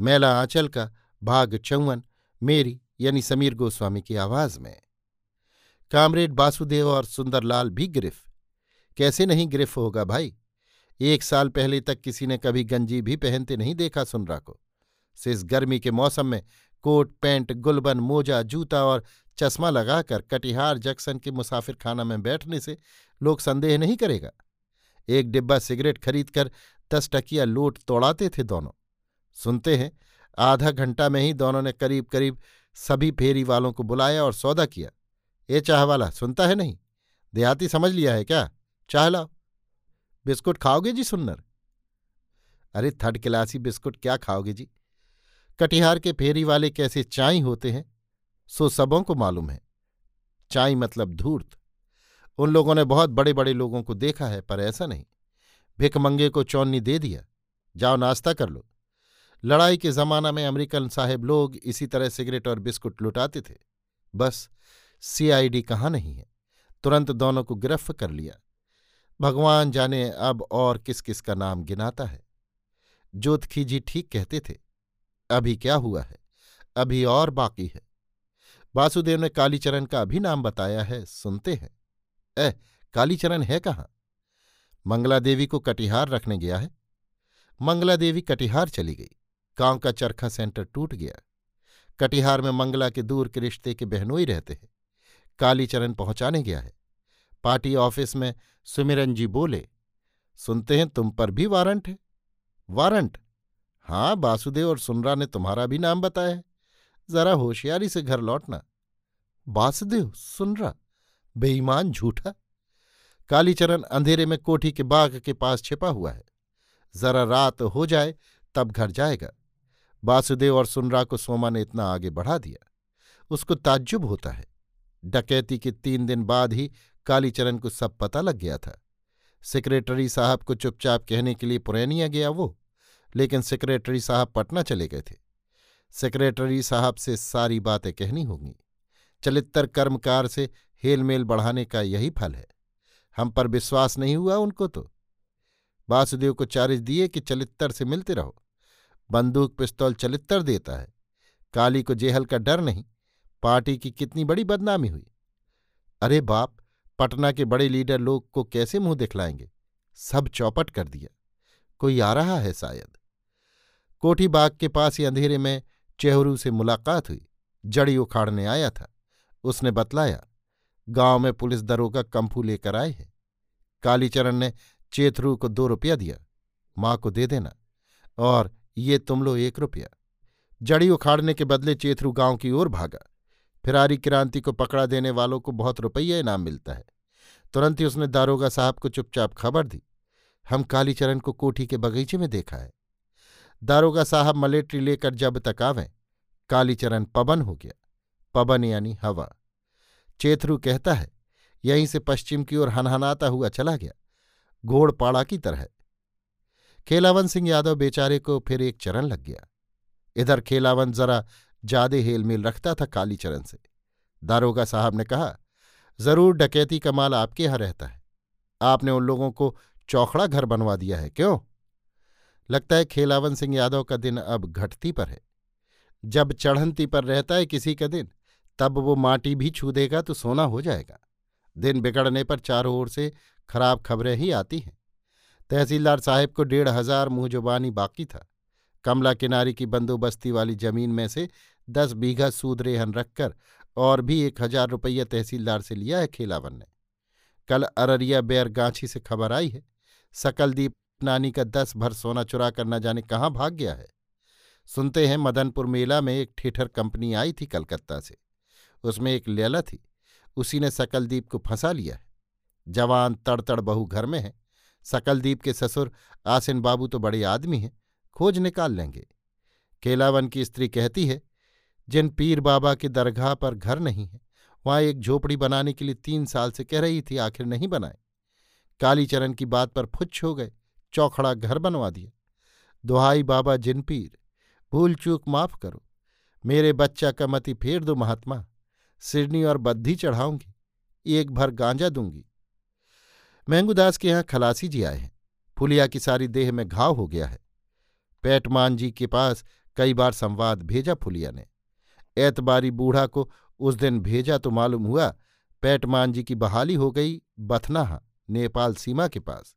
मैला आंचल का भाग चौवन, मेरी यानी समीर गोस्वामी की आवाज़ में। कामरेड बासुदेव और सुंदरलाल भी गिरफ। कैसे नहीं गिरफ होगा भाई? एक साल पहले तक किसी ने कभी गंजी भी पहनते नहीं देखा सुनरा को। सिस गर्मी के मौसम में कोट, पैंट, गुलबन, मोजा, जूता और चश्मा लगाकर कटिहार, जंक्शन के मुसाफिर खाना में बैठने से लोग संदेह नहीं करेगा। एक डिब्बा सिगरेट खरीदकर दस टकिया लोट तोड़ाते थे दोनों। सुनते हैं। आधा घंटा में ही दोनों ने करीब करीब सभी फेरी वालों को बुलाया और सौदा किया। ये चाह वाला सुनता है नहीं? देहाती समझ लिया है क्या? चाह लाओ। बिस्कुट खाओगे जी, सुन्नर? अरे, थर्ड क्लासी बिस्कुट क्या खाओगे जी? कटिहार के फेरी वाले कैसे चाई होते हैं? सो सबों को मालूम है। चाई मतलब धूर्त। उन लोगों ने बहुत बड़े बड़े लोगों को देखा है, पर ऐसा नहीं। भिकमंगे को चौनी दे दिया। जाओ नाश्ता कर लो। लड़ाई के जमाना में अमेरिकन साहेब लोग इसी तरह सिगरेट और बिस्कुट लुटाते थे। बस सीआईडी कहाँ नहीं है? तुरंत दोनों को गिरफ्त कर लिया। भगवान जाने अब और किस किस का नाम गिनाता है। जोतखी जी ठीक कहते थे, अभी क्या हुआ है? अभी और बाकी है। वासुदेव ने कालीचरण का अभी नाम बताया है, सुनते हैं। ए कालीचरण है कहाँ? मंगला देवी को कटिहार रखने गया है? मंगला देवी कटिहार चली गई। गाँव का चरखा सेंटर टूट गया। कटिहार में मंगला के दूर के रिश्ते के बहनोई रहते हैं। कालीचरण पहुँचाने गया है। पार्टी ऑफ़िस में सुमिरन जी बोले, सुनते हैं, तुम पर भी वारंट है। वारंट? हाँ बासुदेव और सुनरा ने तुम्हारा भी नाम बताया है। जरा होशियारी से घर लौटना। बासुदेव सुनरा? बेईमान, झूठा? कालीचरण अंधेरे में कोठी के बाग के पास छिपा हुआ है। जरा रात हो जाए, तब घर जाएगा। वासुदेव और सुनरा को सोमा ने इतना आगे बढ़ा दिया। उसको ताज्जुब होता है। डकैती के तीन दिन बाद ही कालीचरण को सब पता लग गया था। सेक्रेटरी साहब को चुपचाप कहने के लिए पुरैनिया गया वो, लेकिन सेक्रेटरी साहब पटना चले गए थे। सेक्रेटरी साहब से सारी बातें कहनी होंगी। चलित्तर कर्मकार से हेलमेल बढ़ाने का यही फल है। हम पर विश्वास नहीं हुआ उनको तो। वासुदेव को चार्ज दिए कि चलित्तर से मिलते रहो। बंदूक, पिस्तौल, चलित्तर देता है। काली को जेहल का डर नहीं, पार्टी की कितनी बड़ी बदनामी हुई। अरे बाप, पटना के बड़े लीडर लोग को कैसे मुँह दिखलाएँगे? सब चौपट कर दिया। कोई आ रहा है शायद। कोठी बाग के पास ही अंधेरे में चेहरू से मुलाकात हुई। जड़ी उखाड़ने आया था। उसने बतलाया, गाँव में पुलिस दरोगा कंफू लेकर आए हैं। कालीचरण ने चेथरू को दो रुपया दिया। माँ को दे देना। और ये तुम लो एक रुपया। जड़ी उखाड़ने के बदले चेथरू गाँव की ओर भागा। फिरारी क्रांति को पकड़ा देने वालों को बहुत रुपया इनाम मिलता है। तुरंत ही उसने दारोगा साहब को चुपचाप खबर दी। हम कालीचरण को कोठी के बगीचे में देखा है। दारोगा साहब मलेट्री लेकर जब तक आवें, कालीचरण पवन हो गया। पवन यानी हवा। चेथरू कहता है, यहीं से पश्चिम की ओर हनहनाता हुआ चला गया। घोड़पाड़ा की तरह खेलावन सिंह यादव बेचारे को फिर एक चरण लग गया। इधर खेलावन जरा ज़्यादा हेलमेल रखता था कालीचरण से। दारोगा साहब ने कहा, ज़रूर डकैती का माल आपके यहाँ रहता है। आपने उन लोगों को चौखड़ा घर बनवा दिया है, क्यों? लगता है खेलावन सिंह यादव का दिन अब घटती पर है। जब चढ़ंती पर रहता है किसी का दिन, तब वो माटी भी छू देगा तो सोना हो जाएगा। दिन बिगड़ने पर चारों ओर से खराब खबरें ही आती हैं। तहसीलदार साहब को डेढ़ हज़ार मुँह जुबानी बाकी था। कमला किनारे की बंदोबस्ती वाली ज़मीन में से दस बीघा सूद रेहन रखकर और भी एक हज़ार रुपया तहसीलदार से लिया है खेलावन ने। कल अररिया बैर गांछी से खबर आई है। सकलदीप नानी का दस भर सोना चुरा कर न जाने कहाँ भाग गया है। सुनते हैं मदनपुर मेला में एक ठेठर कंपनी आई थी कलकत्ता से। उसमें एक लैला थी। उसी ने सकलदीप को फंसा लिया है। जवान तड़तड़ बहु घर में है। सकलदीप के ससुर, आसिन बाबू तो बड़े आदमी हैं, खोज निकाल लेंगे। केलावन की स्त्री कहती है, जिन पीर बाबा के दरगाह पर घर नहीं है, वहाँ एक झोपड़ी बनाने के लिए तीन साल से कह रही थी, आखिर नहीं बनाए। कालीचरण की बात पर फुच्छ हो गए, चौखड़ा घर बनवा दिया। दुहाई बाबा जिन पीर, भूल चूक माफ़ करो, मेरे बच्चा का मति फेर दो महात्मा सिडनी और बद्धी चढ़ाऊँगी, एक भर गांजा दूँगी महंगूदास के यहाँ खलासी जी आए हैं। फुलिया की सारी देह में घाव हो गया है। पैटमान जी के पास कई बार संवाद भेजा फुलिया ने। ऐतबारी बूढ़ा को उस दिन भेजा तो मालूम हुआ, पैटमान जी की बहाली हो गई बथनाहा, नेपाल सीमा के पास।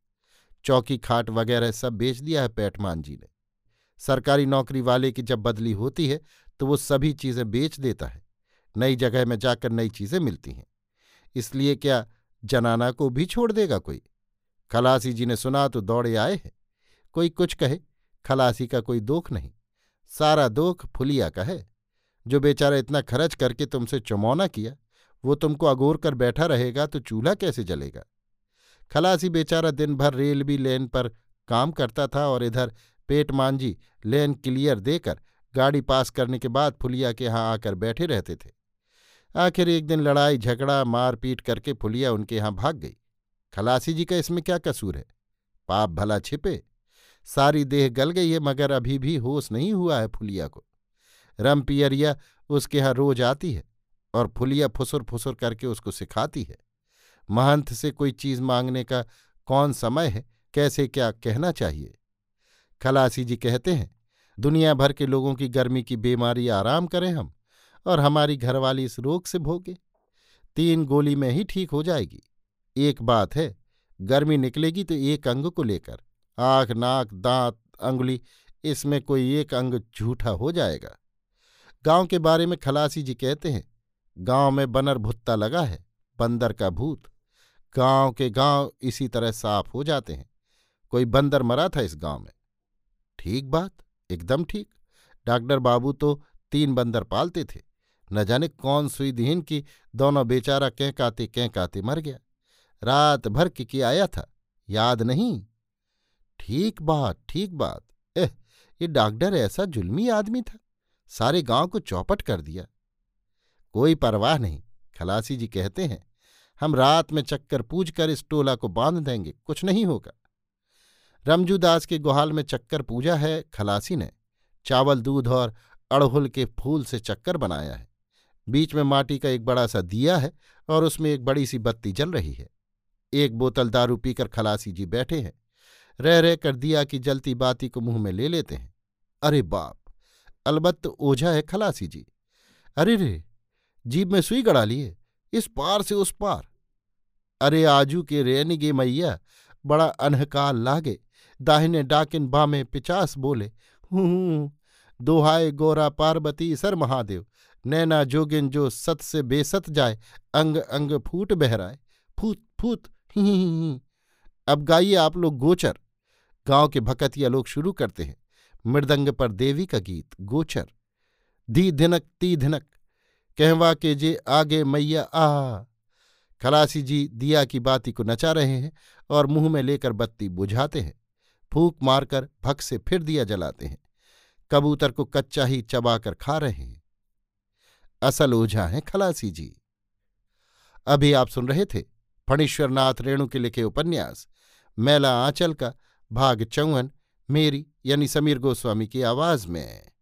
चौकी खाट वगैरह सब बेच दिया है पैटमान जी ने। सरकारी नौकरी वाले की जब बदली होती है तो वो सभी चीज़ें बेच देता है। नई जगह में जाकर नई चीज़ें मिलती हैं। इसलिए क्या जनाना को भी छोड़ देगा कोई। खलासी जी ने सुना तो दौड़े आए हैं। कोई कुछ कहे, खलासी का कोई दोख नहीं। सारा दोख फुलिया का है। जो बेचारा इतना खर्च करके तुमसे चुमौना किया, वो तुमको अगोर कर बैठा रहेगा तो चूल्हा कैसे जलेगा? खलासी बेचारा दिन भर रेलवी लेन पर काम करता था और इधर पेट मांझी लेन क्लियर देकर गाड़ी पास करने के बाद फुलिया के यहाँ आकर बैठे रहते थे। आखिर एक दिन लड़ाई, झगड़ा, मारपीट करके फुलिया उनके यहाँ भाग गई। खलासी जी का इसमें क्या कसूर है? पाप भला छिपे। सारी देह गल गई है, मगर अभी भी होश नहीं हुआ है फुलिया को। रम पियरिया उसके यहाँ रोज आती है और फुलिया फुसुर फुसुर करके उसको सिखाती है। महंत से कोई चीज़ मांगने का कौन समय है? कैसे क्या कहना चाहिए? खलासी जी कहते हैं, दुनिया भर के लोगों की गर्मी की बीमारी आराम करें हम। और हमारी घरवाली इस रोग से भोगे। तीन गोली में ही ठीक हो जाएगी। एक बात है, गर्मी निकलेगी तो एक अंग को लेकर, आँख, नाक, दांत, अंगुली, इसमें कोई एक अंग झूठा हो जाएगा। गाँव के बारे में खलासी जी कहते हैं, गाँव में बनर भुत्ता लगा है, बंदर का भूत। गाँव के गाँव इसी तरह साफ़ हो जाते हैं। कोई बंदर मरा था इस गाँव में? ठीक बात, एकदम ठीक। डॉक्टर बाबू तो तीन बंदर पालते थे। न जाने कौन सुई दीन की दोनों बेचारा कहकाते कहकाते मर गया। रात भर की आया था, याद नहीं। ठीक बात ठीक बात। एह, ये डॉक्टर ऐसा जुल्मी आदमी था, सारे गाँव को चौपट कर दिया। कोई परवाह नहीं, खलासी जी कहते हैं, हम रात में चक्कर पूज कर इस टोला को बाँध देंगे, कुछ नहीं होगा। रमजूदास के गुहाल में चक्कर पूजा है, खलासी ने, चावल, दूध और अड़हुल के फूल से चक्कर बनाया है। बीच में माटी का एक बड़ा सा दिया है और उसमें एक बड़ी सी बत्ती जल रही है। एक बोतल दारू पीकर खलासी जी बैठे हैं। रह रह कर दिया की जलती बाती को मुँह में ले लेते हैं। अरे बाप! अलबत्त ओझा है खलासी जी। अरे रे! जीप में सुई गड़ा लिए। इस पार से उस पार। अरे आजू के रेनिगे मैया, बड़ा अनहकाल लागे। दाहिने डाकिन बामे पिचास बोले। हूँ। दोहाए गोरा पार्वती सर महादेव। नैना जोगिन जो सत से बेसत जाए, अंग अंग फूट बहराए। फूत फूत, ही अब गाइए आप लोग गोचर। गाँव के भकतिया लोग शुरू करते हैं। मृदंग पर देवी का गीत, गोचर। धी धिनक, ती धिनक। कहवा के जे आगे मैया, आ। खलासी जी दिया की बाती को नचा रहे हैं और मुँह में लेकर बत्ती बुझाते हैं। फूक मारकर भक से फिर दिया जलाते हैं। कबूतर को कच्चा ही चबाकर खा रहे हैं। असल ओझा हैं, खलासी जी। अभी आप सुन रहे थे फणीश्वरनाथ रेणु के लिखे उपन्यास, मैला आंचल का, भाग चौवन, मेरी यानी समीर गोस्वामी की आवाज़ में।